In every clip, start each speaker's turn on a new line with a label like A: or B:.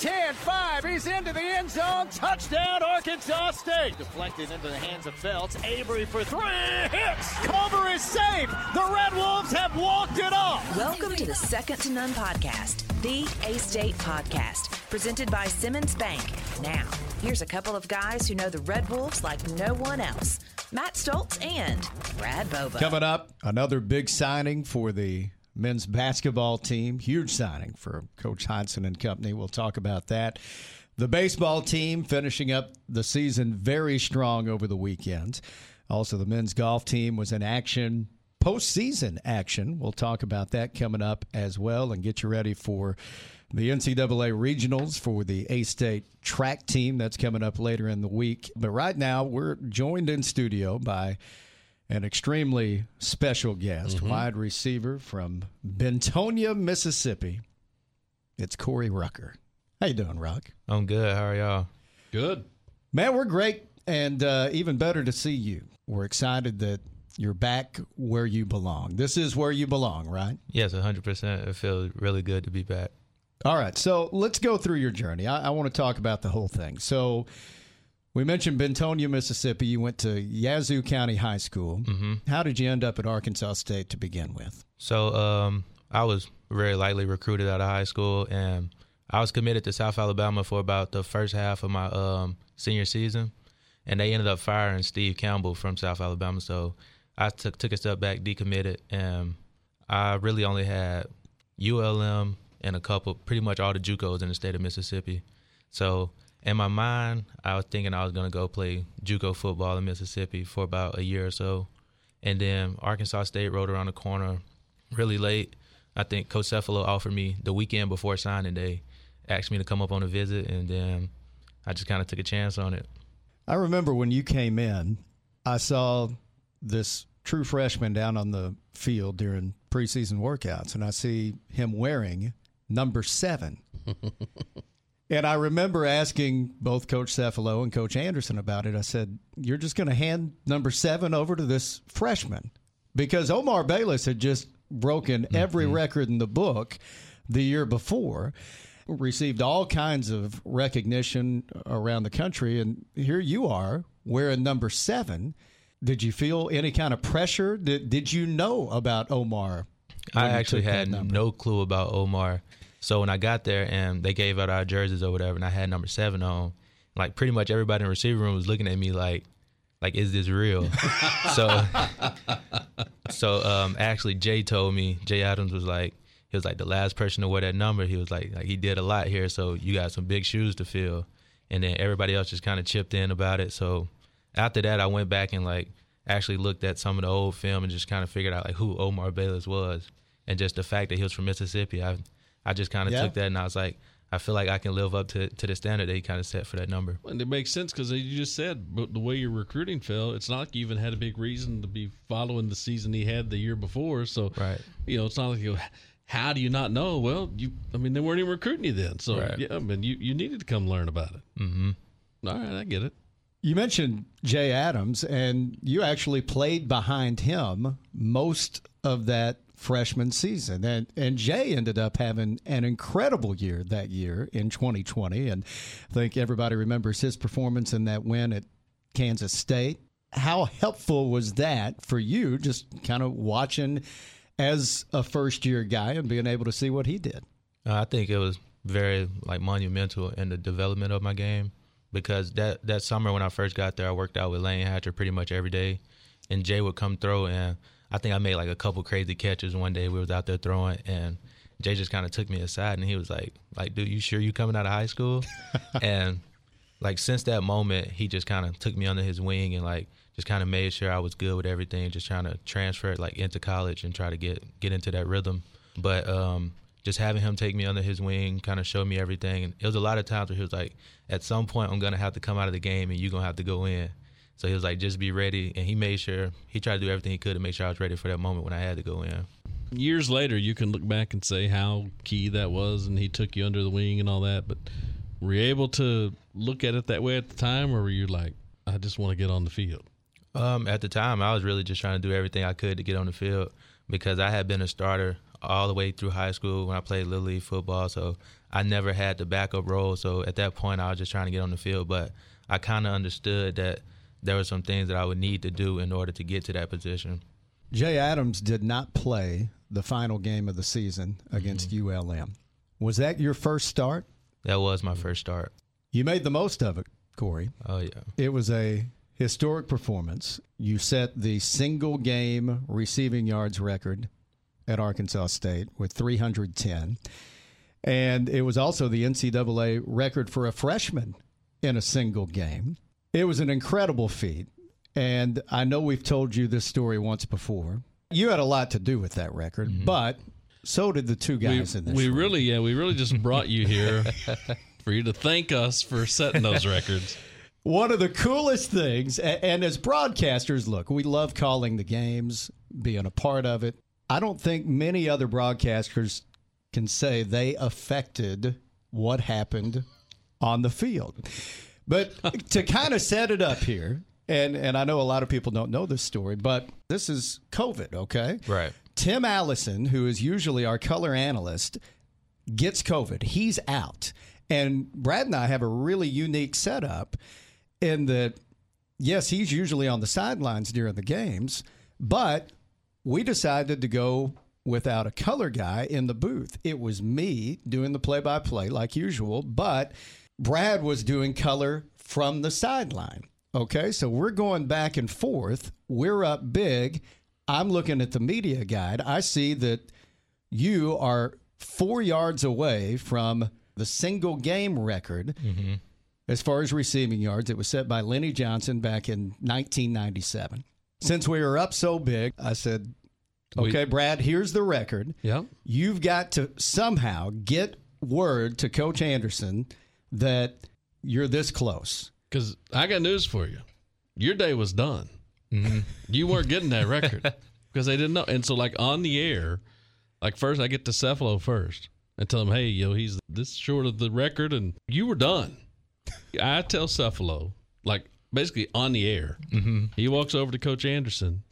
A: 10, 5. He's into the end zone. Touchdown, Arkansas State. Deflected into the hands of Felts. Avery for three. Hits. Cover is safe. The Red Wolves have walked it off.
B: Welcome to the Second to None podcast, the A State podcast, presented by Simmons Bank. Now, here's a couple of guys who know the Red Wolves like no one else Matt Stoltz and Brad Boba.
C: Coming up, another big signing for the men's basketball team. Huge signing for Coach Hodgson and company. We'll talk about that. The baseball team finishing up the season very strong over the weekend. Also, the men's golf team was in action, postseason action. We'll talk about that coming up as well and get you ready for the NCAA regionals for the A State track team. That's coming up later in the week. But right now, we're joined in studio by an extremely special guest, mm-hmm. wide receiver from Bentonia, Mississippi. It's Corey Rucker. How you doing, Rock?
D: I'm good. How are y'all?
E: Good.
C: Man, we're great, and uh, even better to see you. We're excited that you're back where you belong. This is where you belong, right?
D: Yes, 100%. It feels really good to be back.
C: All right, so let's go through your journey. I, I want to talk about the whole thing. So, we mentioned Bentonia, Mississippi. You went to Yazoo County High School. Mm-hmm. How did you end up at Arkansas State to begin with?
D: So um, I was very lightly recruited out of high school, and I was committed to South Alabama for about the first half of my um, senior season, and they ended up firing Steve Campbell from South Alabama. So I took took a step back, decommitted, and I really only had ULM and a couple, pretty much all the JUCOs in the state of Mississippi. So in my mind, I was thinking I was going to go play JUCO football in Mississippi for about a year or so, and then Arkansas State rode around the corner really late. I think Coach Cefalo offered me the weekend before signing day, asked me to come up on a visit, and then I just kind of took a chance on it.
C: I remember when you came in, I saw this true freshman down on the field during preseason workouts, and I see him wearing number seven. And I remember asking both Coach Cefalo and Coach Anderson about it. I said, You're just going to hand number seven over to this freshman? Because Omar Bayless had just broken every mm-hmm. record in the book the year before, received all kinds of recognition around the country. And here you are wearing number seven. Did you feel any kind of pressure? Did, did you know about Omar?
D: I actually had no clue about Omar. So when I got there and they gave out our jerseys or whatever, and I had number seven on, like pretty much everybody in the receiver room was looking at me like, like is this real? so, so um, actually Jay told me Jay Adams was like he was like the last person to wear that number. He was like like he did a lot here, so you got some big shoes to fill. And then everybody else just kind of chipped in about it. So after that, I went back and like actually looked at some of the old film and just kind of figured out like who Omar Bayless was, and just the fact that he was from Mississippi. I I just kind of yeah. took that and I was like, I feel like I can live up to to the standard that he kind of set for that number.
E: And it makes sense because you just said, but the way your recruiting fell, it's not like you even had a big reason to be following the season he had the year before. So,
D: right,
E: you know, it's not like you. How do you not know? Well, you, I mean, they weren't even recruiting you then. So, right. yeah, I mean, you you needed to come learn about it.
D: Mm-hmm.
E: All right, I get it.
C: You mentioned Jay Adams, and you actually played behind him most of that freshman season. And and Jay ended up having an incredible year that year in 2020. And I think everybody remembers his performance in that win at Kansas State. How helpful was that for you, just kind of watching as a first year guy and being able to see what he did?
D: Uh, I think it was very like monumental in the development of my game because that that summer when I first got there, I worked out with Layne Hatcher pretty much every day, and Jay would come through and I think I made like a couple crazy catches one day. We was out there throwing, and Jay just kind of took me aside, and he was like, "Like, dude, you sure you coming out of high school?" and like since that moment, he just kind of took me under his wing and like just kind of made sure I was good with everything. Just trying to transfer it like into college and try to get get into that rhythm. But um, just having him take me under his wing, kind of show me everything. And it was a lot of times where he was like, "At some point, I'm gonna have to come out of the game, and you're gonna have to go in." So he was like, just be ready. And he made sure, he tried to do everything he could to make sure I was ready for that moment when I had to go in.
E: Years later, you can look back and say how key that was, and he took you under the wing and all that. But were you able to look at it that way at the time, or were you like, I just want to get on the field?
D: Um, at the time, I was really just trying to do everything I could to get on the field because I had been a starter all the way through high school when I played little league football. So I never had the backup role. So at that point, I was just trying to get on the field. But I kind of understood that there were some things that I would need to do in order to get to that position.
C: Jay Adams did not play the final game of the season against mm-hmm. ULM. Was that your first start?
D: That was my first start.
C: You made the most of it, Corey.
D: Oh, yeah.
C: It was a historic performance. You set the single game receiving yards record at Arkansas State with 310. And it was also the NCAA record for a freshman in a single game. It was an incredible feat. And I know we've told you this story once before. You had a lot to do with that record, mm-hmm. but so did the two guys
E: we,
C: in this.
E: We really, yeah, we really just brought you here for you to thank us for setting those records.
C: One of the coolest things, and as broadcasters, look, we love calling the games, being a part of it. I don't think many other broadcasters can say they affected what happened on the field. But to kind of set it up here, and and I know a lot of people don't know this story, but this is COVID, okay?
D: Right.
C: Tim Allison, who is usually our color analyst, gets COVID. He's out. And Brad and I have a really unique setup in that yes, he's usually on the sidelines during the games, but we decided to go without a color guy in the booth. It was me doing the play by play like usual, but Brad was doing color from the sideline. Okay, so we're going back and forth. We're up big. I'm looking at the media guide. I see that you are four yards away from the single game record mm-hmm. as far as receiving yards. It was set by Lenny Johnson back in 1997. Since we were up so big, I said, okay, Brad, here's the record.
E: Yeah.
C: You've got to somehow get word to Coach Anderson that you're this close.
E: Because I got news for you. Your day was done. Mm-hmm. You weren't getting that record because they didn't know. And so, like on the air, like first I get to Cephalo first and tell him, hey, yo, he's this short of the record, and you were done. I tell Cephalo, like basically on the air, mm-hmm. he walks over to Coach Anderson.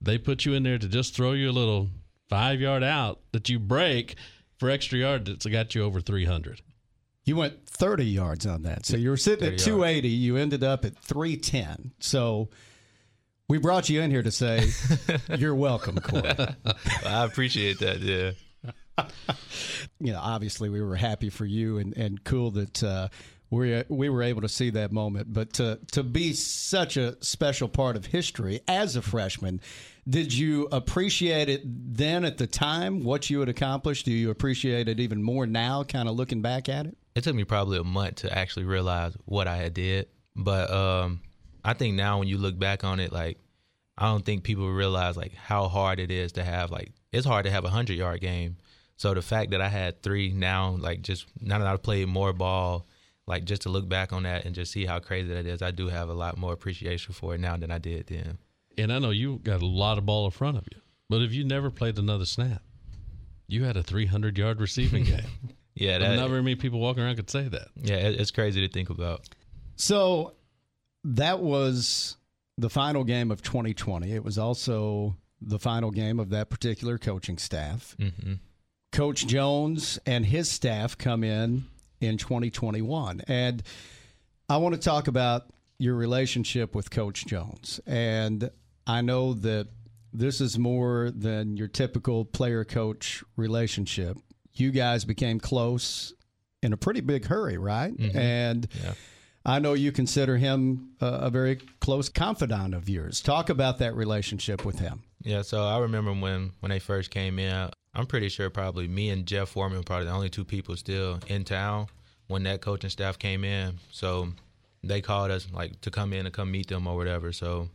E: They put you in there to just throw you a little five yard out that you break for extra yard that's got you over 300.
C: You went 30 yards on that. So you were sitting at 280. Yards. You ended up at 310. So we brought you in here to say you're welcome, Corey.
D: I appreciate that. Yeah.
C: you know, obviously we were happy for you and, and cool that uh, we we were able to see that moment. But to to be such a special part of history as a freshman, did you appreciate it then at the time what you had accomplished? Do you appreciate it even more now, kind of looking back at it?
D: It took me probably a month to actually realize what I had did. But um, I think now when you look back on it, like I don't think people realize like how hard it is to have like it's hard to have a hundred yard game. So the fact that I had three now, like just now that I've played more ball, like just to look back on that and just see how crazy that is, I do have a lot more appreciation for it now than I did then.
E: And I know you got a lot of ball in front of you, but if you never played another snap, you had a 300 yard receiving game.
D: Yeah, that,
E: not very many people walking around could say that.
D: Yeah, it's crazy to think about.
C: So that was the final game of 2020. It was also the final game of that particular coaching staff. Mm-hmm. Coach Jones and his staff come in in 2021. And I want to talk about your relationship with Coach Jones. And I know that this is more than your typical player coach relationship you guys became close in a pretty big hurry, right? Mm-hmm. And yeah. I know you consider him a, a, very close confidant of yours. Talk about that relationship with him.
D: Yeah, so I remember when when they first came in. I'm pretty sure probably me and Jeff Foreman were probably the only two people still in town when that coaching staff came in. So they called us like to come in and come meet them or whatever. So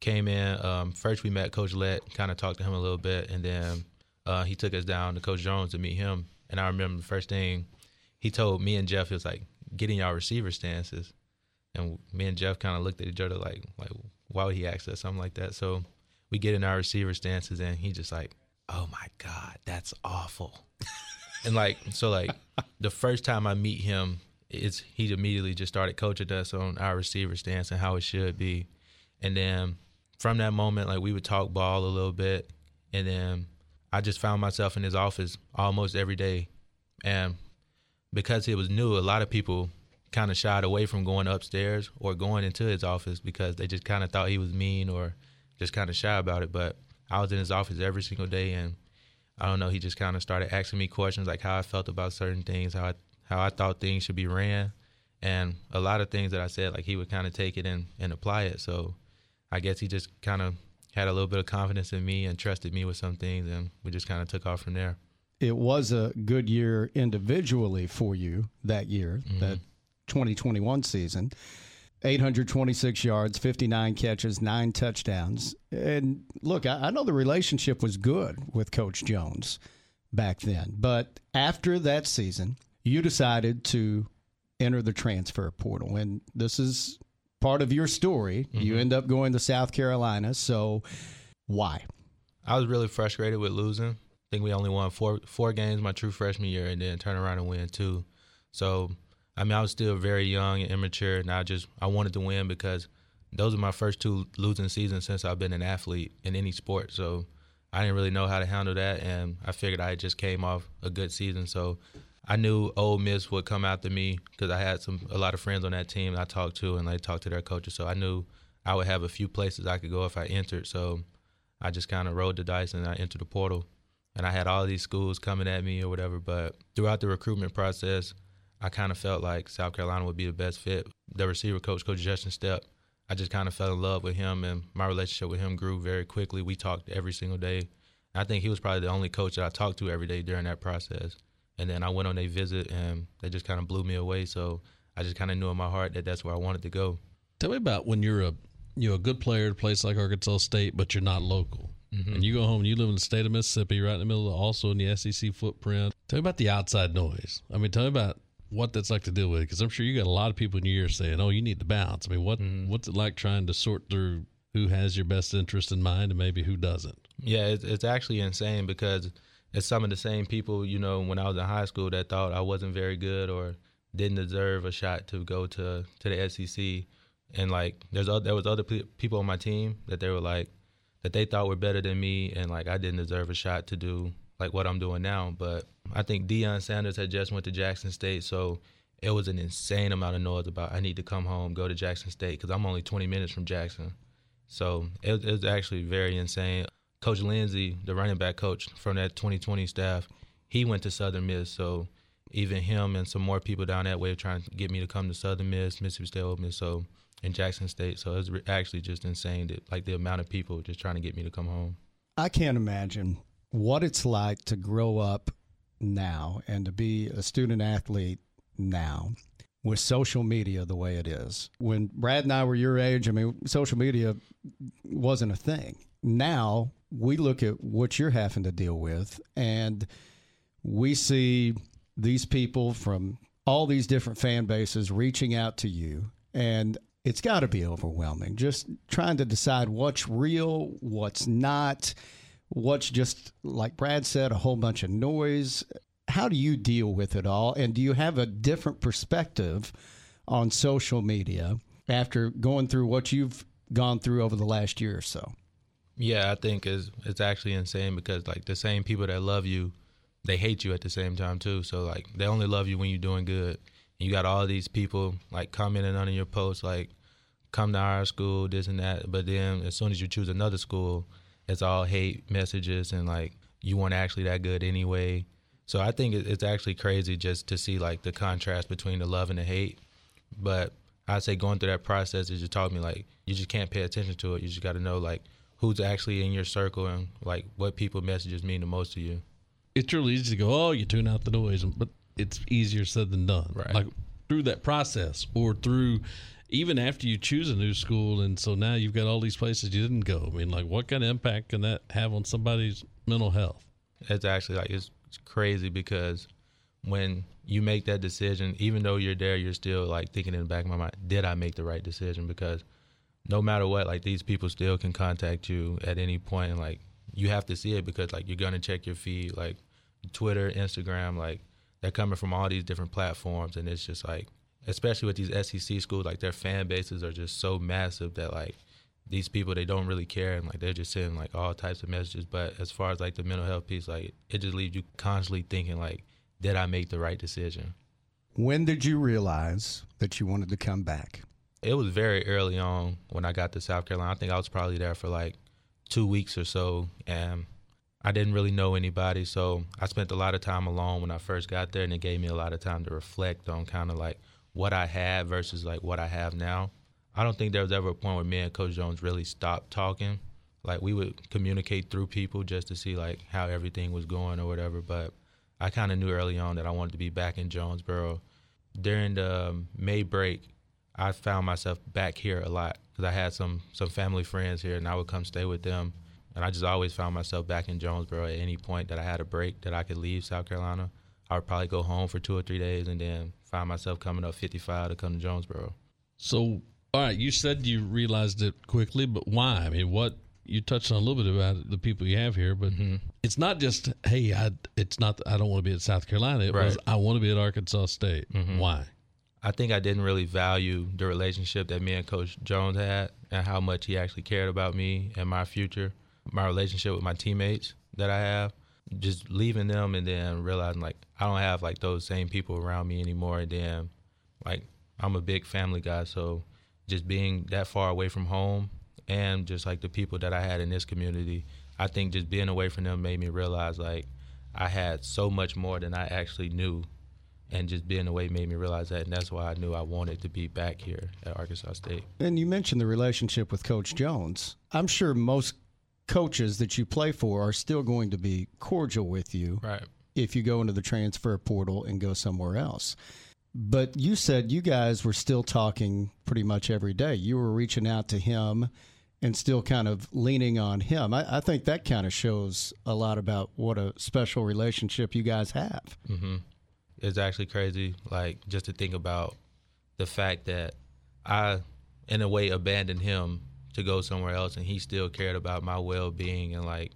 D: came in. Um, first we met Coach Lett, kind of talked to him a little bit, and then uh, he took us down to Coach Jones to meet him. And I remember the first thing he told me and Jeff was like, getting y'all receiver stances. And me and Jeff kind of looked at each other like, like, why would he ask us something like that? So we get in our receiver stances, and he just like, oh my god, that's awful. and like, so like, the first time I meet him, it's he immediately just started coaching us on our receiver stance and how it should be. And then from that moment, like we would talk ball a little bit, and then I just found myself in his office almost every day. And because it was new, a lot of people kind of shied away from going upstairs or going into his office because they just kind of thought he was mean or just kind of shy about it. But I was in his office every single day, and I don't know. He just kind of started asking me questions like how I felt about certain things, how I how I thought things should be ran, and a lot of things that I said, like he would kind of take it and and apply it. So I guess he just kind of had a little bit of confidence in me and trusted me with some things, and we just kind of took off from there.
C: It was a good year individually for you that year, mm-hmm. that 2021 season. 826 yards, 59 catches, nine touchdowns. And look, I, I know the relationship was good with Coach Jones back then, but after that season, you decided to enter the transfer portal. And this is part of your story. Mm-hmm. You end up going to South Carolina. So why?
D: I was really frustrated with losing. I think we only won four four games my true freshman year and then turn around and win two. So I mean I was still very young and immature and I just I wanted to win because those are my first two losing seasons since I've been an athlete in any sport. So I didn't really know how to handle that and I figured I just came off a good season. So I knew Ole Miss would come after me because I had some a lot of friends on that team I talked to and they talked to their coaches. So I knew I would have a few places I could go if I entered. So I just kind of rolled the dice and I entered the portal. And I had all these schools coming at me or whatever. But throughout the recruitment process, I kind of felt like South Carolina would be the best fit. The receiver coach, Coach Justin Stepp, I just kind of fell in love with him, and my relationship with him grew very quickly. We talked every single day. I think he was probably the only coach that I talked to every day during that process. And then I went on a visit, and they just kind of blew me away. So I just kind of knew in my heart that that's where I wanted to go.
E: Tell me about when you're a you're a good player at a place like Arkansas State, but you're not local. Mm-hmm. And you go home and you live in the state of Mississippi, right in the middle of also in the SEC footprint. Tell me about the outside noise. I mean, tell me about what that's like to deal with because I'm sure you got a lot of people in your ear saying, "Oh, you need to bounce." I mean, what mm-hmm. what's it like trying to sort through who has your best interest in mind and maybe who doesn't?
D: Yeah, it's, it's actually insane because it's some of the same people, you know, when I was in high school that thought I wasn't very good or didn't deserve a shot to go to to the SEC. And like, there's there was other people on my team that they were like that they thought were better than me, and like I didn't deserve a shot to do like what I'm doing now. But I think Deion Sanders had just went to Jackson State, so it was an insane amount of noise about I need to come home, go to Jackson State because I'm only 20 minutes from Jackson. So it, it was actually very insane. Coach Lindsey, the running back coach from that 2020 staff, he went to Southern Miss. So even him and some more people down that way trying to get me to come to Southern Miss, Mississippi State Miss, so in Jackson State. So it's actually just insane that like the amount of people just trying to get me to come home.
C: I can't imagine what it's like to grow up now and to be a student athlete now with social media the way it is. When Brad and I were your age, I mean, social media wasn't a thing. Now we look at what you're having to deal with, and we see these people from all these different fan bases reaching out to you, and it's got to be overwhelming. Just trying to decide what's real, what's not, what's just, like Brad said, a whole bunch of noise. How do you deal with it all? And do you have a different perspective on social media after going through what you've gone through over the last year or so?
D: Yeah, I think it's it's actually insane because like the same people that love you, they hate you at the same time too. So like they only love you when you're doing good. And you got all these people like commenting on your posts like come to our school, this and that. But then as soon as you choose another school, it's all hate messages and like you weren't actually that good anyway. So I think it's actually crazy just to see like the contrast between the love and the hate. But I'd say going through that process is just taught me like you just can't pay attention to it. You just got to know like who's actually in your circle and like what people messages mean the most to you.
E: It's really easy to go, oh, you tune out the noise, but it's easier said than done.
D: Right.
E: Like through that process or through even after you choose a new school and so now you've got all these places you didn't go. I mean, like what kind of impact can that have on somebody's mental health?
D: It's actually like it's, it's crazy because when you make that decision, even though you're there, you're still like thinking in the back of my mind, did I make the right decision? Because no matter what, like these people still can contact you at any point, and like you have to see it because like you're gonna check your feed, like Twitter, Instagram, like they're coming from all these different platforms, and it's just like, especially with these SEC schools, like their fan bases are just so massive that like these people they don't really care and like they're just sending like all types of messages. But as far as like the mental health piece, like it just leaves you constantly thinking like, did I make the right decision?
C: When did you realize that you wanted to come back?
D: It was very early on when I got to South Carolina. I think I was probably there for like two weeks or so, and I didn't really know anybody. So I spent a lot of time alone when I first got there, and it gave me a lot of time to reflect on kind of like what I had versus like what I have now. I don't think there was ever a point where me and Coach Jones really stopped talking. Like we would communicate through people just to see like how everything was going or whatever. But I kind of knew early on that I wanted to be back in Jonesboro. During the um, May break, I found myself back here a lot because I had some some family friends here, and I would come stay with them. And I just always found myself back in Jonesboro at any point that I had a break that I could leave South Carolina. I would probably go home for two or three days and then find myself coming up 55 to come to Jonesboro.
E: So, all right, you said you realized it quickly, but why? I mean, what you touched on a little bit about the people you have here, but
D: Mm-hmm.
E: it's not just hey, I it's not I don't want to be at South Carolina. It was I want to be at Arkansas State.
D: Mm-hmm.
E: Why?
D: I think I didn't really value the relationship that me and Coach Jones had and how much he actually cared about me and my future, my relationship with my teammates that I have. Just leaving them and then realizing like I don't have like those same people around me anymore. And then like I'm a big family guy, so just being that far away from home and just like the people that I had in this community, I think just being away from them made me realize like I had so much more than I actually knew and just being away made me realize that, and that's why I knew I wanted to be back here at Arkansas State.
C: And you mentioned the relationship with Coach Jones. I'm sure most coaches that you play for are still going to be cordial with you
D: Right.
C: if you go into the transfer portal and go somewhere else. But you said you guys were still talking pretty much every day. You were reaching out to him and still kind of leaning on him. I, I think that kind of shows a lot about what a special relationship you guys have. Mm-hmm.
D: It's actually crazy, like just to think about the fact that I, in a way, abandoned him to go somewhere else, and he still cared about my well-being and like,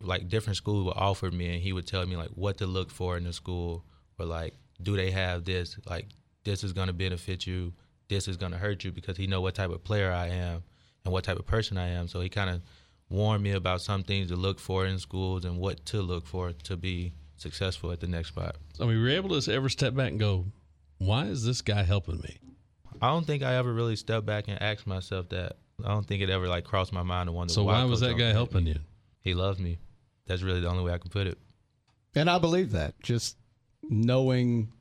D: like different schools would offer me, and he would tell me like what to look for in the school, or like, do they have this? Like, this is gonna benefit you. This is gonna hurt you because he know what type of player I am and what type of person I am. So he kind of warned me about some things to look for in schools and what to look for to be successful at the next spot.
E: I mean, were you able to ever step back and go, why is this guy helping me?
D: I don't think I ever really stepped back and asked myself that. I don't think it ever like crossed my mind to wonder.
E: So why was that guy helping
D: me.
E: you?
D: He loved me. That's really the only way I can put it.
C: And I believe that just knowing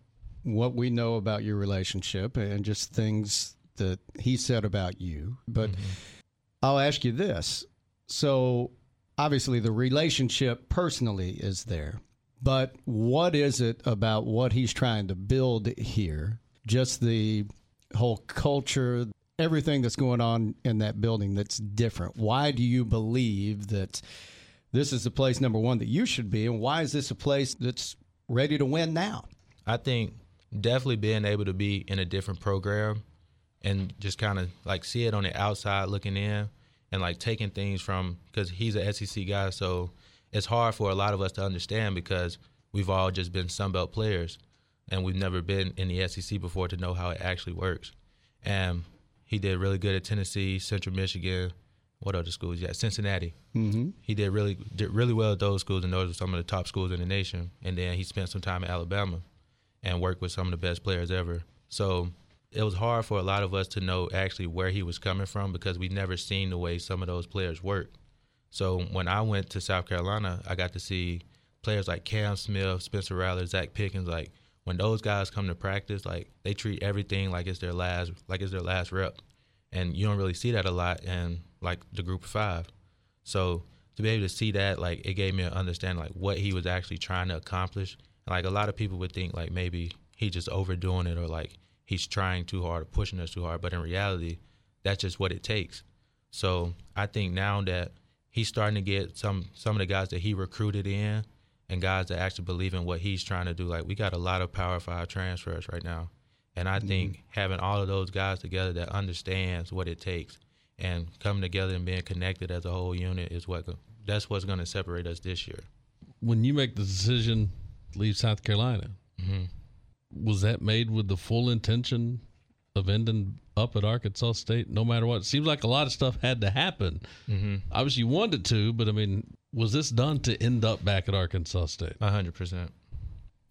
C: what we know about your relationship and just things that he said about you. But mm-hmm. I'll ask you this. So obviously the relationship personally is there. But what is it about what he's trying to build here? Just the whole culture, everything that's going on in that building that's different. Why do you believe that this is the place number one that you should be, and why is this a place that's ready to win now?
D: I think definitely being able to be in a different program and just kind of like see it on the outside looking in and like taking things from because he's an SEC guy, so it's hard for a lot of us to understand because we've all just been Sunbelt players and we've never been in the SEC before to know how it actually works. And he did really good at Tennessee, Central Michigan. What other schools? Yeah, Cincinnati. Mm-hmm. He did really did really well at those schools, and those were some of the top schools in the nation. And then he spent some time at Alabama and worked with some of the best players ever. So it was hard for a lot of us to know actually where he was coming from because we'd never seen the way some of those players work. So when I went to South Carolina, I got to see players like Cam Smith, Spencer Rattler, Zacch Pickens. Like when those guys come to practice, like they treat everything like it's their last, like it's their last rep, and you don't really see that a lot in like the Group of Five. So to be able to see that, like it gave me an understanding like what he was actually trying to accomplish. And, like a lot of people would think like maybe he's just overdoing it or like he's trying too hard or pushing us too hard, but in reality, that's just what it takes. So I think now that he's starting to get some some of the guys that he recruited in and guys that actually believe in what he's trying to do. Like we got a lot of power five transfers right now. And I mm-hmm. think having all of those guys together that understands what it takes and coming together and being connected as a whole unit is what that's what's going to separate us this year.
E: When you make the decision to leave South Carolina, mm-hmm. was that made with the full intention of ending up at Arkansas State, no matter what? It seems like a lot of stuff had to happen. Mm-hmm. Obviously, you wanted to, but I mean, was this done to end up back at Arkansas State?
D: A hundred percent.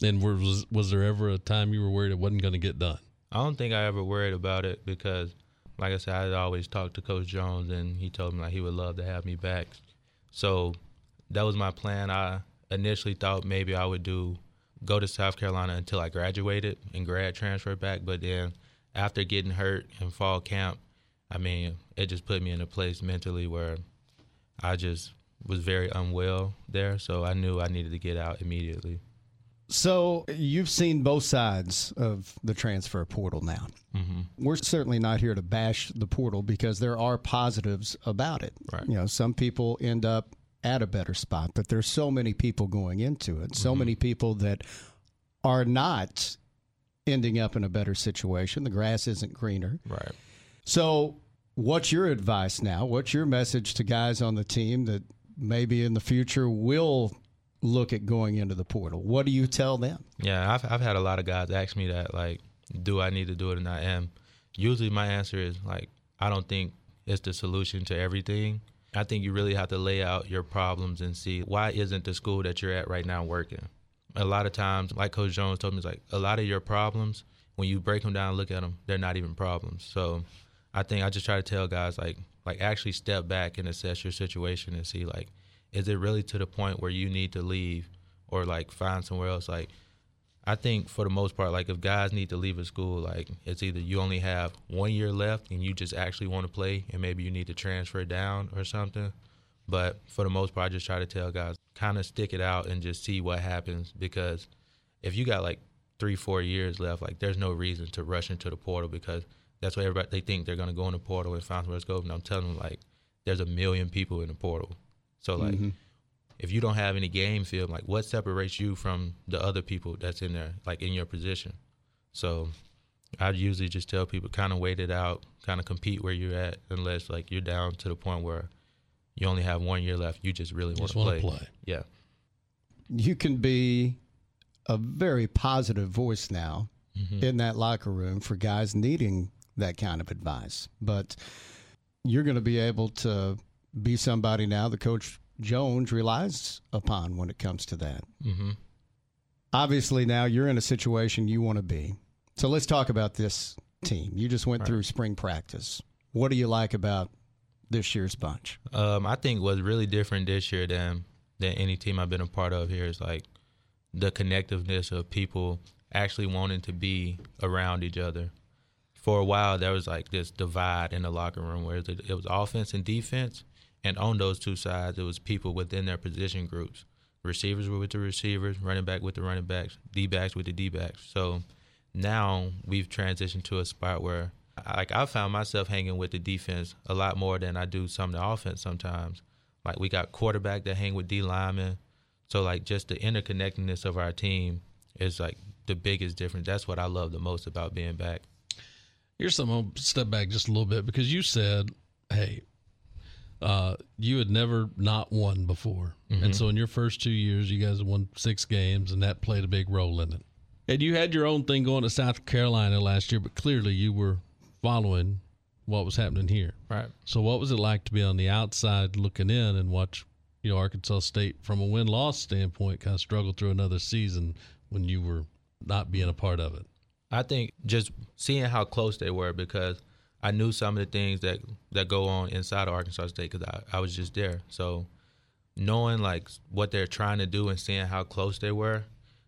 E: And was was there ever a time you were worried it wasn't going to get done?
D: I don't think I ever worried about it because, like I said, I always talked to Coach Jones, and he told me like he would love to have me back. So that was my plan. I initially thought maybe I would do go to South Carolina until I graduated and grad transfer back, but then after getting hurt in fall camp, I mean, it just put me in a place mentally where I just was very unwell there, so I knew I needed to get out immediately.
C: So you've seen both sides of the transfer portal now. Mm-hmm. We're certainly not here to bash the portal because there are positives about it.
D: Right.
C: You know, some people end up at a better spot, but there's so many people going into it. So mm-hmm. many people that are not ending up in a better situation. The grass isn't greener.
D: Right.
C: So, what's your advice now? What's your message to guys on the team that maybe in the future will look at going into the portal? What do you tell them?
D: Yeah, I've I've had a lot of guys ask me that, like, do I need to do it or not? And usually my answer is like, I don't think it's the solution to everything. I think you really have to lay out your problems and see why isn't the school that you're at right now working. A lot of times, like Coach Jones told me, it's like a lot of your problems when you break them down look at them, they're not even problems. So I think I just try to tell guys like like actually step back and assess your situation and see like is it really to the point where you need to leave or like find somewhere else like I think for the most part, like if guys need to leave a school, like it's either you only have one year left and you just actually want to play, and maybe you need to transfer down or something. But for the most part, I just try to tell guys kind of stick it out and just see what happens because if you got like three, four years left, like there's no reason to rush into the portal because that's what everybody they think they're gonna go in the portal and find somewhere to go. And I'm telling them like there's a million people in the portal, so like. Mm-hmm if you don't have any game film, like what separates you from the other people that's in there, like in your position? So I usually just tell people kind of wait it out, kind of compete where you're at, unless like you're down to the point where you only have one year left. You just really want to play.
E: play.
D: Yeah.
C: You can be a very positive voice now mm-hmm. in that locker room for guys needing that kind of advice. But you're going to be able to be somebody now. The coach Jones relies upon when it comes to that. Mm-hmm. Obviously, now you're in a situation you want to be. So let's talk about this team. You just went right. through spring practice. What do you like about this year's bunch?
D: Um, I think what's really different this year than than any team I've been a part of here is like the connectiveness of people actually wanting to be around each other. For a while, there was like this divide in the locker room where it was offense and defense, and on those two sides, it was people within their position groups. Receivers were with the receivers, running back with the running backs, D backs with the D backs. So now we've transitioned to a spot where, like, I found myself hanging with the defense a lot more than I do some of the offense sometimes. Like, we got quarterback that hang with D linemen. So, like, just the interconnectedness of our team is like the biggest difference. That's what I love the most about being back.
E: Here's something. I'll step back just a little bit because you said, "Hey, uh, you had never not won before. Mm-hmm. And so in your first two years, you guys won six games, and that played a big role in it. And you had your own thing going to South Carolina last year, but clearly you were following what was happening here.
D: Right.
E: So what was it like to be on the outside looking in and watch, you know, Arkansas State from a win loss standpoint kind of struggle through another season when you were not being a part of it?
D: I think just seeing how close they were because – I knew some of the things that that go on inside of Arkansas State because I, I was just there. So knowing like what they're trying to do and seeing how close they were,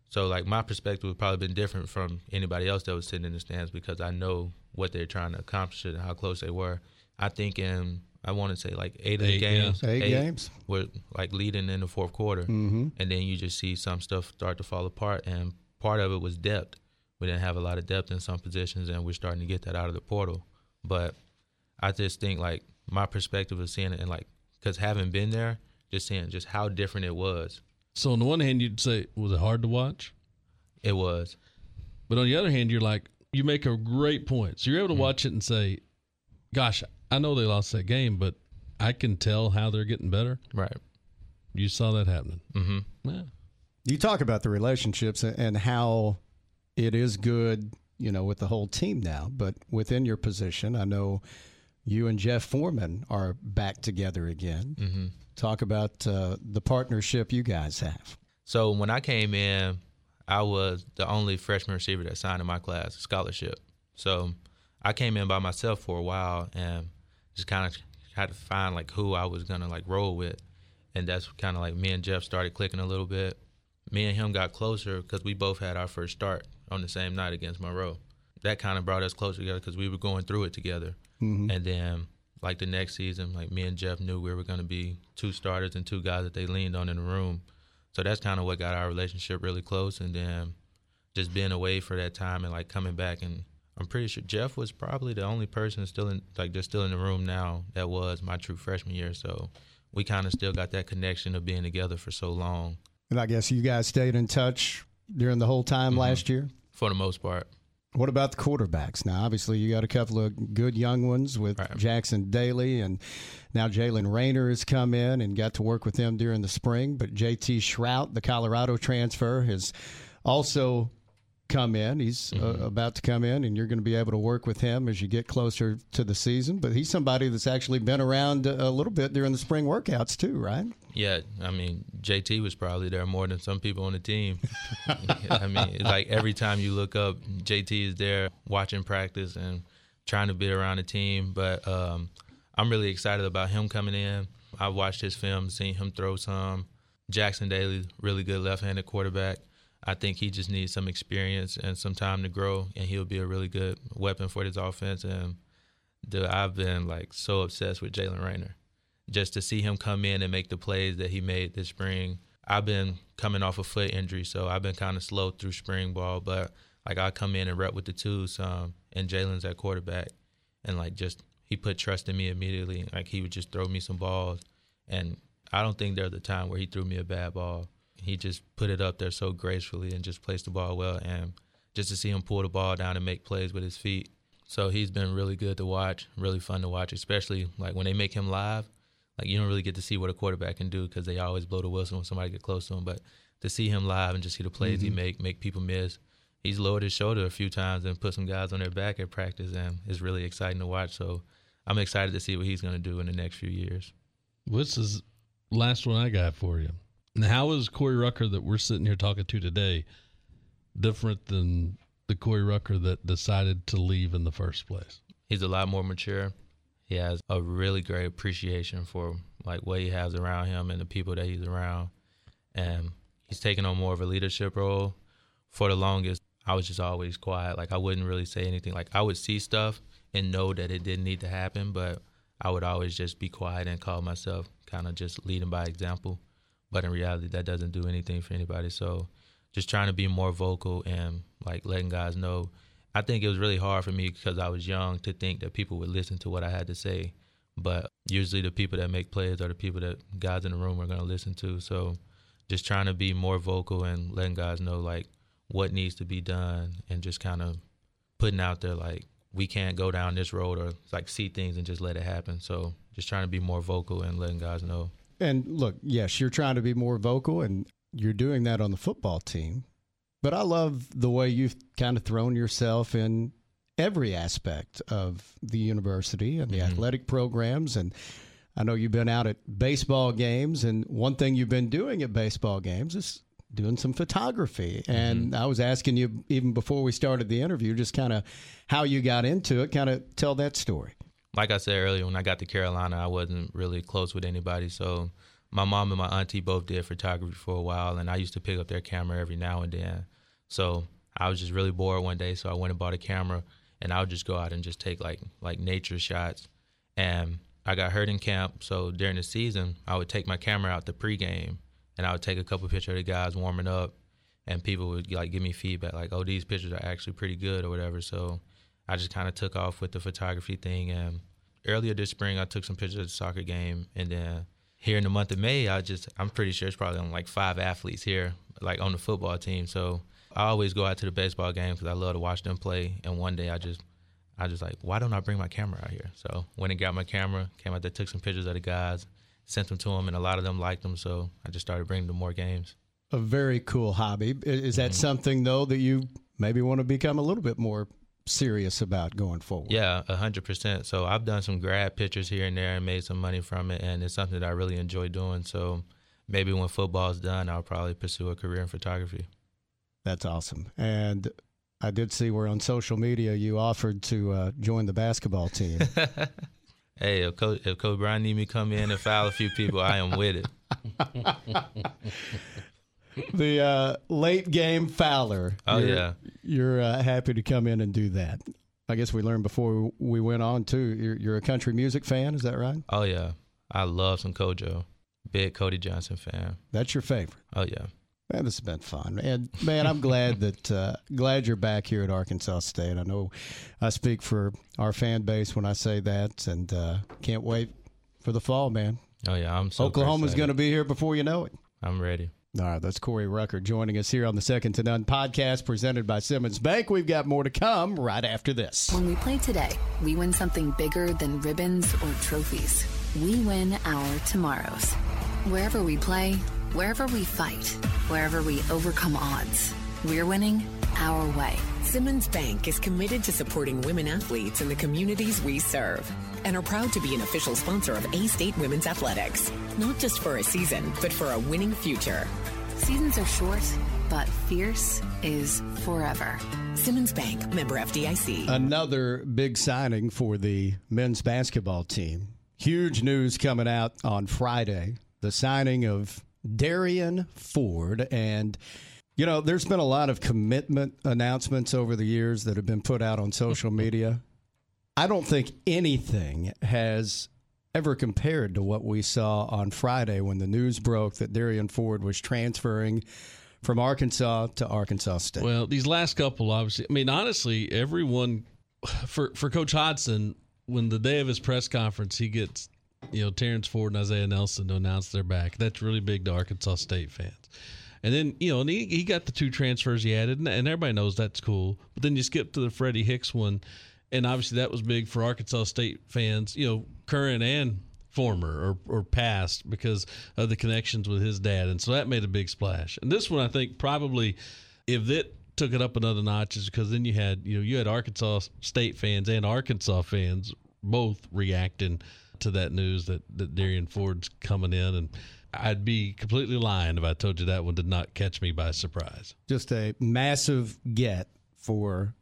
D: so like my perspective would probably been different from anybody else that was sitting in the stands because I know what they're trying to accomplish and how close they were. I think in I want to say like eight, eight of the games,
C: yeah. eight, eight, games
D: were like leading in the fourth quarter, mm-hmm. and then you just see some stuff start to fall apart. And part of it was depth. We didn't have a lot of depth in some positions, and we're starting to get that out of the portal. But I just think like my perspective of seeing it and like because having been there, just seeing just how different it was.
E: So on the one hand, you'd say was it hard to watch?
D: It was.
E: But on the other hand, you're like you make a great point. So you're able to mm-hmm. watch it and say, "Gosh, I know they lost that game, but I can tell how they're getting better."
D: Right.
E: You saw that happening.
D: Mm-hmm.
E: Yeah.
C: You talk about the relationships and how it is good you know, with the whole team now. But within your position, I know you and Jeff Foreman are back together again. Mm-hmm. Talk about uh, the partnership you guys have.
D: So when I came in, I was the only freshman receiver that signed in my class, scholarship. So I came in by myself for a while and just kind of had to find like who I was gonna like roll with, and that's kind of like me and Jeff started clicking a little bit. Me and him got closer because we both had our first start on the same night against Monroe. That kind of brought us closer together because we were going through it together.
C: Mm-hmm.
D: And then like the next season, like me and Jeff knew we were going to be two starters and two guys that they leaned on in the room. So that's kind of what got our relationship really close. And then just being away for that time and like coming back and I'm pretty sure Jeff was probably the only person still in like just still in the room now that was my true freshman year. So we kind of still got that connection of being together for so long.
C: And I guess you guys stayed in touch during the whole time mm-hmm. last year?
D: For the most part.
C: What about the quarterbacks? Now, obviously, you got a couple of good young ones with right. Jaxon Dailey, and now Jaylen Raynor has come in and got to work with them during the spring. But JT Shrout, the Colorado transfer, has also come in. He's uh, mm-hmm. uh, about to come in, and you're going to be able to work with him as you get closer to the season. But he's somebody that's actually been around a little bit during the spring workouts too, right?
D: Yeah, I mean JT was probably there more than some people on the team. I mean, like every time you look up, JT is there watching practice and trying to be around the team. But um, I'm really excited about him coming in. I watched his film, seen him throw some. Jaxon Dailey, really good left-handed quarterback. I think he just needs some experience and some time to grow, and he'll be a really good weapon for this offense. And the, I've been like so obsessed with Jaylen Raynor, just to see him come in and make the plays that he made this spring. I've been coming off a foot injury, so I've been kind of slow through spring ball. But like I come in and rep with the twos, um, and Jaylen's at quarterback, and like just he put trust in me immediately. Like he would just throw me some balls, and I don't think there's a time where he threw me a bad ball he just put it up there so gracefully and just placed the ball well. And just to see him pull the ball down and make plays with his feet. So he's been really good to watch, really fun to watch, especially like when they make him live. Like you don't really get to see what a quarterback can do because they always blow the whistle when somebody get close to him. But to see him live and just see the plays mm-hmm. he make, make people miss. He's lowered his shoulder a few times and put some guys on their back at practice, and it's really exciting to watch. So I'm excited to see what he's going to do in the next few years.
E: What's his last one I got for you? And how is Corey Rucker that we're sitting here talking to today different than the Corey Rucker that decided to leave in the first place?
D: He's a lot more mature. He has a really great appreciation for like what he has around him and the people that he's around. And he's taking on more of a leadership role. For the longest, I was just always quiet. Like I wouldn't really say anything. Like I would see stuff and know that it didn't need to happen, but I would always just be quiet and call myself kind of just leading by example but in reality that doesn't do anything for anybody. So just trying to be more vocal and like letting guys know. I think it was really hard for me because i was young to think that people would listen to what i had to say. But usually the people that make plays are the people that guys in the room are going to listen to. So just trying to be more vocal and letting guys know like what needs to be done and just kind of putting out there like we can't go down this road or like see things and just let it happen. So just trying to be more vocal and letting guys know
C: and look, yes, you're trying to be more vocal and you're doing that on the football team. But I love the way you've kind of thrown yourself in every aspect of the university and the mm-hmm. athletic programs. And I know you've been out at baseball games. And one thing you've been doing at baseball games is doing some photography. And mm-hmm. I was asking you, even before we started the interview, just kind of how you got into it, kind of tell that story
D: like I said earlier, when I got to Carolina, I wasn't really close with anybody. So my mom and my auntie both did photography for a while, and I used to pick up their camera every now and then. So I was just really bored one day, so I went and bought a camera, and I would just go out and just take like like nature shots. And I got hurt in camp, so during the season, I would take my camera out the pregame, and I would take a couple pictures of the guys warming up, and people would like give me feedback like, "Oh, these pictures are actually pretty good" or whatever. So I just kind of took off with the photography thing. And earlier this spring, I took some pictures of the soccer game, and then here in the month of May, I just I'm pretty sure it's probably on like five athletes here, like on the football team. So I always go out to the baseball game because I love to watch them play. And one day I just I just like, why don't I bring my camera out here? So went and got my camera, came out there, took some pictures of the guys, sent them to them, and a lot of them liked them. So I just started bringing them more games.
C: A very cool hobby. Is that mm-hmm. something though that you maybe want to become a little bit more serious about going forward.
D: Yeah, hundred percent. So I've done some grad pictures here and there and made some money from it, and it's something that I really enjoy doing. So maybe when football's done, I'll probably pursue a career in photography.
C: That's awesome. And I did see where on social media you offered to uh, join the basketball team.
D: Hey, if Coach, if Coach Bryan need me come in and foul a few people, I am with it.
C: the uh, late game fouler.
D: Oh, yeah.
C: You're uh, happy to come in and do that. I guess we learned before we went on too. You're, you're a country music fan, is that right?
D: Oh yeah, I love some CoJo. Big Cody Johnson fan.
C: That's your favorite.
D: Oh yeah.
C: Man, this has been fun, and man, I'm glad that uh, glad you're back here at Arkansas State. I know I speak for our fan base when I say that, and uh, can't wait for the fall, man.
D: Oh yeah, I'm so
C: Oklahoma's going to be here before you know it.
D: I'm ready.
C: All right, that's Corey Rucker joining us here on the Second to None podcast presented by Simmons Bank. We've got more to come right after this.
F: When we play today, we win something bigger than ribbons or trophies. We win our tomorrows. Wherever we play, wherever we fight, wherever we overcome odds, we're winning our way.
G: Simmons Bank is committed to supporting women athletes in the communities we serve and are proud to be an official sponsor of A State Women's Athletics, not just for a season, but for a winning future.
F: Seasons are short, but fierce is forever.
G: Simmons Bank, member FDIC.
C: Another big signing for the men's basketball team. Huge news coming out on Friday the signing of Derrian Ford. And, you know, there's been a lot of commitment announcements over the years that have been put out on social media. I don't think anything has ever compared to what we saw on Friday when the news broke that Derrian Ford was transferring from Arkansas to Arkansas State.
E: Well, these last couple, obviously, I mean, honestly, everyone for for Coach Hodgson, when the day of his press conference, he gets you know Terrence Ford and Isaiah Nelson to announce they're back. That's really big to Arkansas State fans. And then you know, and he, he got the two transfers he added, and, and everybody knows that's cool. But then you skip to the Freddie Hicks one, and obviously that was big for Arkansas State fans, you know, current and former or, or past because of the connections with his dad. And so that made a big splash. And this one, I think, probably if it took it up another notch is because then you had, you know, you had Arkansas State fans and Arkansas fans both reacting to that news that, that Derrian Ford's coming in. And I'd be completely lying if I told you that one did not catch me by surprise.
C: Just a massive get for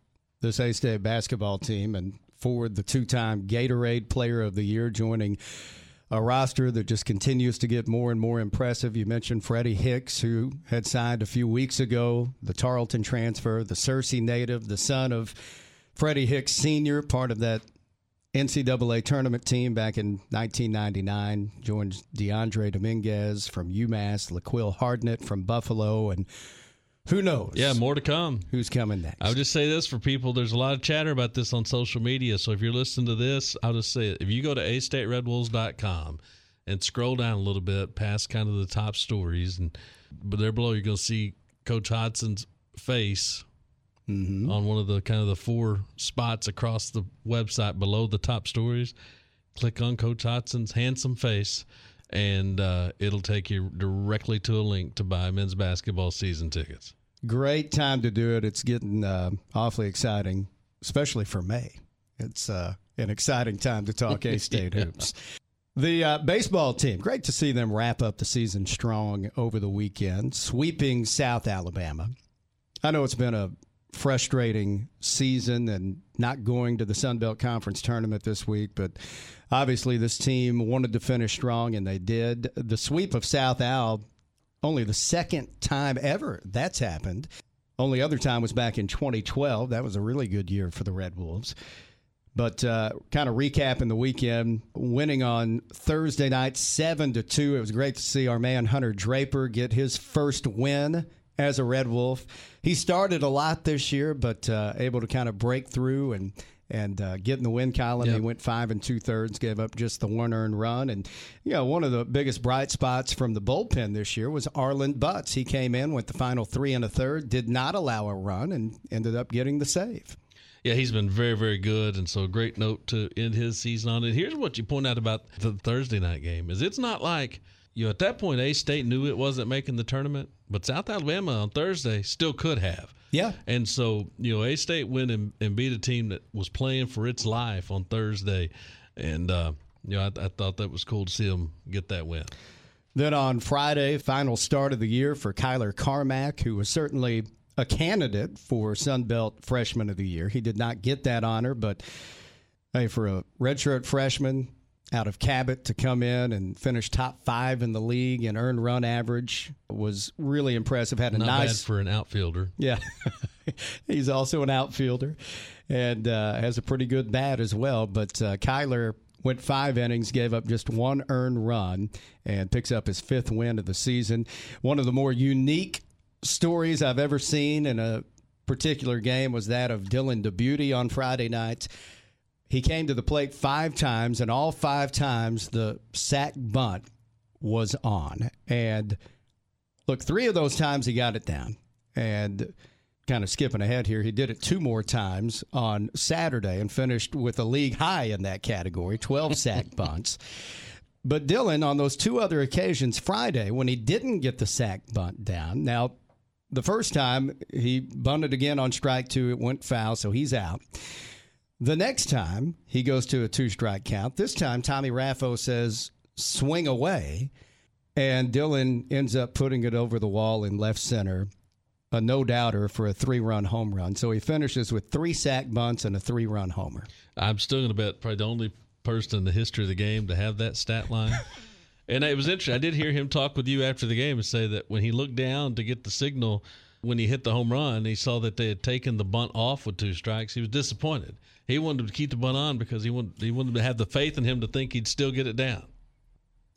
C: this A State basketball team and forward the two time Gatorade Player of the Year, joining a roster that just continues to get more and more impressive. You mentioned Freddie Hicks, who had signed a few weeks ago, the Tarleton transfer, the Searcy native, the son of Freddie Hicks Sr., part of that NCAA tournament team back in 1999. Joined DeAndre Dominguez from UMass, LaQuill Hardnett from Buffalo, and who knows?
E: Yeah, more to come.
C: Who's coming next?
E: I would just say this for people. There's a lot of chatter about this on social media. So if you're listening to this, I'll just say it. If you go to astateredwolves.com and scroll down a little bit past kind of the top stories, and but there below you're going to see Coach Hodgson's face
C: mm-hmm.
E: on one of the kind of the four spots across the website below the top stories. Click on Coach Hodgson's handsome face and uh, it'll take you directly to a link to buy men's basketball season tickets.
C: Great time to do it. It's getting uh, awfully exciting, especially for May. It's uh, an exciting time to talk A State yeah. hoops. The uh, baseball team, great to see them wrap up the season strong over the weekend, sweeping South Alabama. I know it's been a frustrating season and not going to the Sun Belt Conference tournament this week, but obviously this team wanted to finish strong and they did. The sweep of South Al, only the second time ever that's happened. Only other time was back in 2012. That was a really good year for the Red Wolves. But uh, kind of recapping the weekend, winning on Thursday night, seven to two. It was great to see our man Hunter Draper get his first win as a Red Wolf. He started a lot this year, but uh, able to kind of break through and and uh, get in the win column. Yep. He went five and two thirds, gave up just the one earned run. And, you know, one of the biggest bright spots from the bullpen this year was Arlen Butts. He came in with the final three and a third, did not allow a run, and ended up getting the save.
E: Yeah, he's been very, very good, and so a great note to end his season on it. Here's what you point out about the Thursday night game: is it's not like you know at that point A State knew it wasn't making the tournament, but South Alabama on Thursday still could have.
C: Yeah.
E: And so, you know, A State went and, and, beat a team that was playing for its life on Thursday. And, uh, you know, I, I thought that was cool to see them get that win.
C: Then on Friday, final start of the year for Kyler Carmack, who was certainly a candidate for Sun Belt Freshman of the Year. He did not get that honor, but hey, for a redshirt freshman out of Cabot to come in and finish top five in the league and earn run average was really impressive. Had a
E: Not
C: nice
E: bad for an outfielder.
C: yeah. He's also an outfielder and uh, has a pretty good bat as well. But uh, Kyler went five innings, gave up just one earned run, and picks up his fifth win of the season. One of the more unique stories I've ever seen in a particular game was that of Dylan DeBeauty on Friday night. He came to the plate five times, and all five times the sack bunt was on. And look, three of those times he got it down. And kind of skipping ahead here, he did it two more times on Saturday and finished with a league high in that category 12 sack bunts. But Dylan, on those two other occasions, Friday, when he didn't get the sack bunt down, now the first time he bunted again on strike two, it went foul, so he's out. The next time he goes to a two strike count, this time Tommy Raffo says, swing away. And Dylan ends up putting it over the wall in left center, a no doubter for a three run home run. So he finishes with three sack bunts and a three run homer.
E: I'm still going to bet probably the only person in the history of the game to have that stat line. and it was interesting. I did hear him talk with you after the game and say that when he looked down to get the signal when he hit the home run, he saw that they had taken the bunt off with two strikes. He was disappointed. He wanted to keep the bunt on because he wanted he wanted to have the faith in him to think he'd still get it down.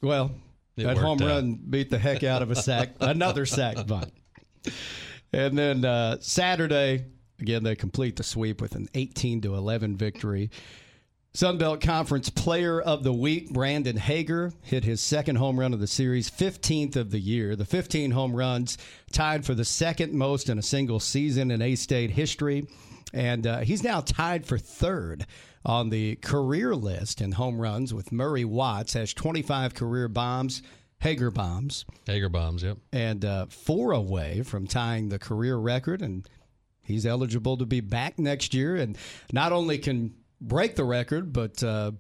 C: Well,
E: It
C: that home
E: out.
C: run beat the heck out of a sack, another sack bunt. And then uh, Saturday, again, they complete the sweep with an 18 to 11 victory. Sun Belt Conference Player of the Week, Brandon Hager, hit his second home run of the series, 15th of the year. The 15 home runs tied for the second most in a single season in A State history. And uh, he's now tied for third on the career list in home runs with Murray Watts, has 25 career bombs, Hager bombs
E: Hager bombs, yep.
C: and uh, four away from tying the career record. And he's eligible to be back next year, and not only can break the record, but uh,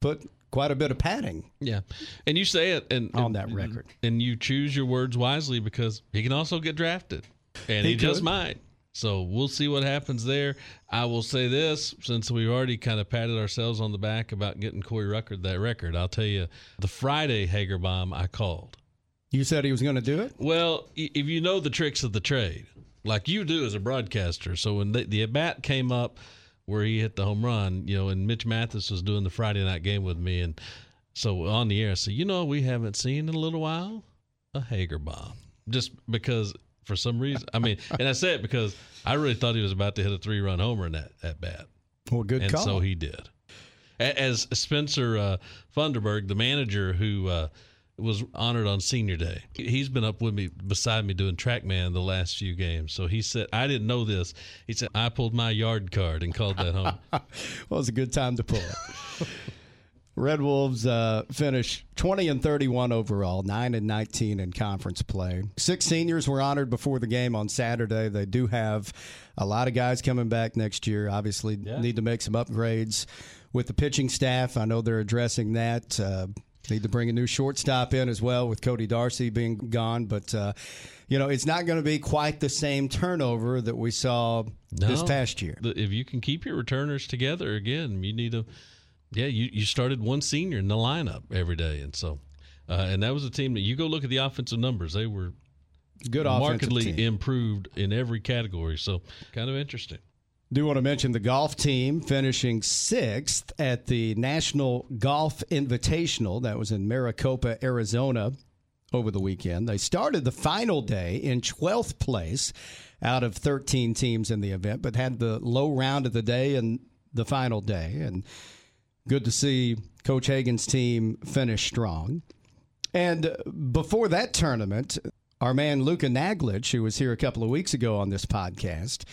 C: put quite a bit of padding
E: Yeah, and you say it and
C: on
E: and-
C: that record.
E: and you choose your words wisely because he can also get drafted, and
C: He
E: he, just might. So we'll see what happens there. I will say this, since we've already kind of patted ourselves on the back about getting Corey Ruckert that record, I'll tell you the Friday Hager bomb I called.
C: You said he was going to do it.
E: Well, if you know the tricks of the trade, like you do as a broadcaster, so when the, the at bat came up where he hit the home run, you know, and Mitch Mathis was doing the Friday night game with me, and so on the air, I said, you know, we haven't seen in a little while a Hager bomb, just because for some reason. I mean, and I say it because I really thought he was about to hit a three run homer in that at bat
C: Well, good call.
E: and
C: call.
E: so he did. As Spencer uh, Funderburg, the manager who uh, was honored on Senior Day, he's been up with me, beside me, doing TrackMan the last few games. So he said, I didn't know this. He said, I pulled my yard card and called that home.
C: well, it's a good time to pull it. Red Wolves uh, finish 20 and 31 overall, 9 and 19 in conference play. Six seniors were honored before the game on Saturday. They do have a lot of guys coming back next year. Obviously, need to make some upgrades with the pitching staff. I know they're addressing that. Uh, need to bring a new shortstop in as well with Cody Darcy being gone. But, uh, you know, it's not going to be quite the same turnover that we saw this past year.
E: If you can keep your returners together, again, you need to. Yeah, you, you started one senior in the lineup every day, and so, uh, and that was a team that you go look at the offensive numbers; they were
C: Good offensive
E: markedly
C: team.
E: improved in every category. So, kind of interesting.
C: Do want to mention the golf team finishing sixth at the National Golf Invitational that was in Maricopa, Arizona over the weekend. They started the final day in 12th place out of 13 teams in the event, but had the low round of the day and the final day. And good to see Coach Hagan's team finish strong. And before that tournament, our man Luka Naglich, who was here a couple of weeks ago on this podcast,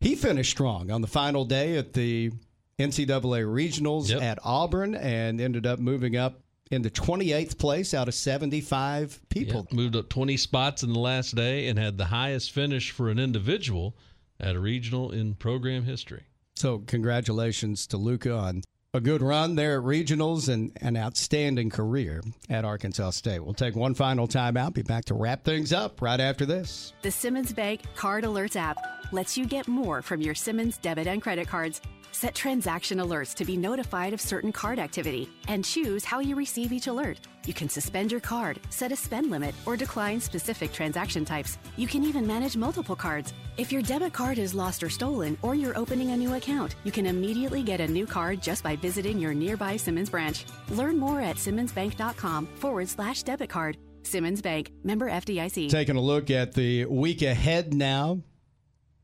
C: he finished strong on the final day at the NCAA regionals
E: Yep.
C: at Auburn and ended up moving up into 28th place out of 75 people.
E: Yeah, moved up 20 spots in the last day and had the highest finish for an individual at a regional in program history.
C: So congratulations to Luka on a good run there at regionals and an outstanding career at Arkansas State. We'll take one final timeout, be back to wrap things up right after this.
H: The Simmons Bank Card Alerts app lets you get more from your Simmons debit and credit cards. Set transaction alerts to be notified of certain card activity and choose how you receive each alert. You can suspend your card, set a spend limit, or decline specific transaction types. You can even manage multiple cards. If your debit card is lost or stolen, or you're opening a new account, you can immediately get a new card just by visiting your nearby Simmons branch. Learn more at simmonsbank.com forward slash debit card. Simmons Bank, member FDIC.
C: Taking a look at the week ahead now,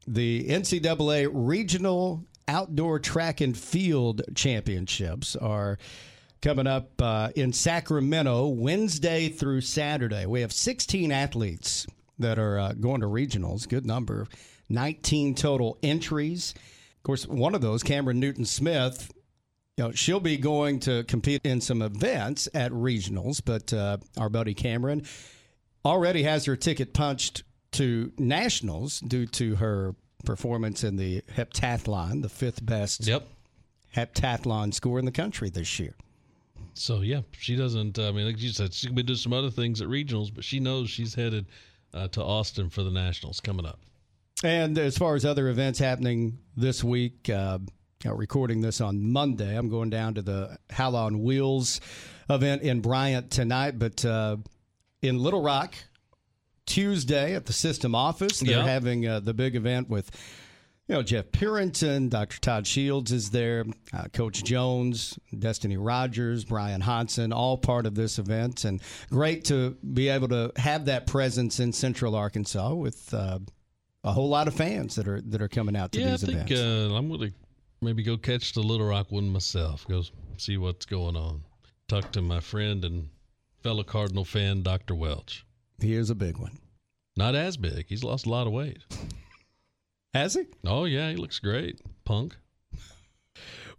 C: the NCAA Regional Outdoor Track and Field Championships are coming up uh, in Sacramento Wednesday through Saturday. We have 16 athletes that are uh, going to regionals, good number, 19 total entries. Of course, one of those, Cameron Newton Smith, you know, she'll be going to compete in some events at regionals, but uh, our buddy Cameron already has her ticket punched to nationals due to her performance in the heptathlon, the fifth best
E: Yep.
C: heptathlon score in the country this year.
E: So yeah, she doesn't. I mean, like you said, she's gonna be doing some other things at regionals, but she knows she's headed uh, to Austin for the nationals coming up.
C: And as far as other events happening this week, uh, recording this on Monday, I'm going down to the Howl on Wheels event in Bryant tonight. But uh, in Little Rock, Tuesday at the system office, they're
E: Yeah.
C: having uh, the big event with. You know, Jeff Purinton, Dr. Todd Shields is there, uh, Coach Jones, Destinee Rogers, Brian Hansen, all part of this event. And great to be able to have that presence in Central Arkansas with uh, a whole lot of fans that are that are coming out to
E: yeah, I
C: these
E: think
C: events.
E: uh, I'm gonna maybe go catch the Little Rock one myself. Go see what's going on. Talk to my friend and fellow Cardinal fan, Dr. Welch.
C: he is a big one.
E: Not as big. He's lost a lot of weight.
C: Has he?
E: Oh yeah, he looks great, punk.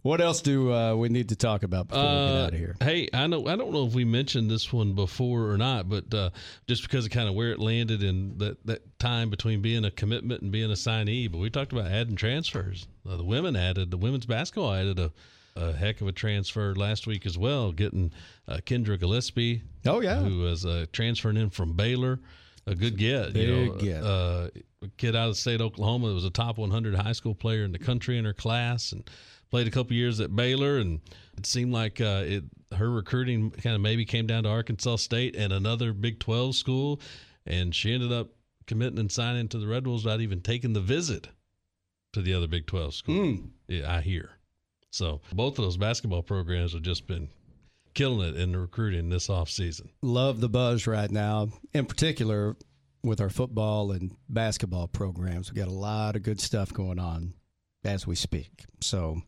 C: What else do uh, we need to talk about before we get
E: Uh,
C: out of here?
E: Hey, I know I don't know if we mentioned this one before or not, but uh, just because of kind of where it landed in that, that time between being a commitment and being a signee, but we talked about adding transfers. Uh, the women added the women's basketball added a, a heck of a transfer last week as well, getting uh, Kendra Gillespie.
C: Oh, yeah.
E: who was uh, transferring in from Baylor. A good get, you know,
C: get.
E: Kid out of the state of Oklahoma that was a top 100 high school player in the country in her class, and played a couple years at Baylor. And it seemed like uh, it her recruiting kind of maybe came down to Arkansas State and another Big 12 school, and she ended up committing and signing to the Red Wolves without even taking the visit to the other Big 12 school. Yeah, I hear. So both of those basketball programs have just been killing it in the recruiting this off season.
C: Love the buzz right now, in particular with our football and basketball programs. We've got a lot of good stuff going on as we speak. So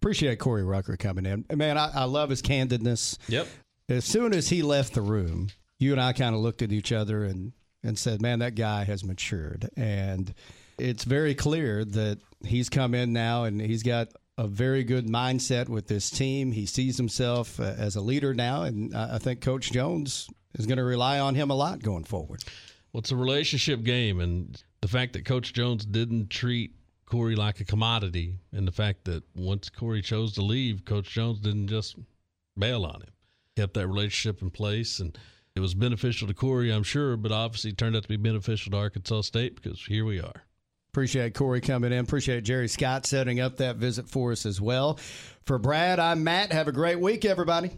C: appreciate Corey Rucker coming in. Man, I, I love his candidness.
E: Yep.
C: As soon as he left the room, you and I kind of looked at each other and, and said, man, that guy has matured. And it's very clear that he's come in now and he's got a very good mindset with this team. He sees himself uh, as a leader now. And I I think Coach Jones is going to rely on him a lot going forward.
E: Well, it's a relationship game, and the fact that Coach Jones didn't treat Corey like a commodity, and the fact that once Corey chose to leave, Coach Jones didn't just bail on him, kept that relationship in place, and it was beneficial to Corey, I'm sure, but obviously it turned out to be beneficial to Arkansas State because here we are.
C: Appreciate Corey coming in. Appreciate Jerry Scott setting up that visit for us as well. For Brad, I'm Matt. Have a great week, everybody.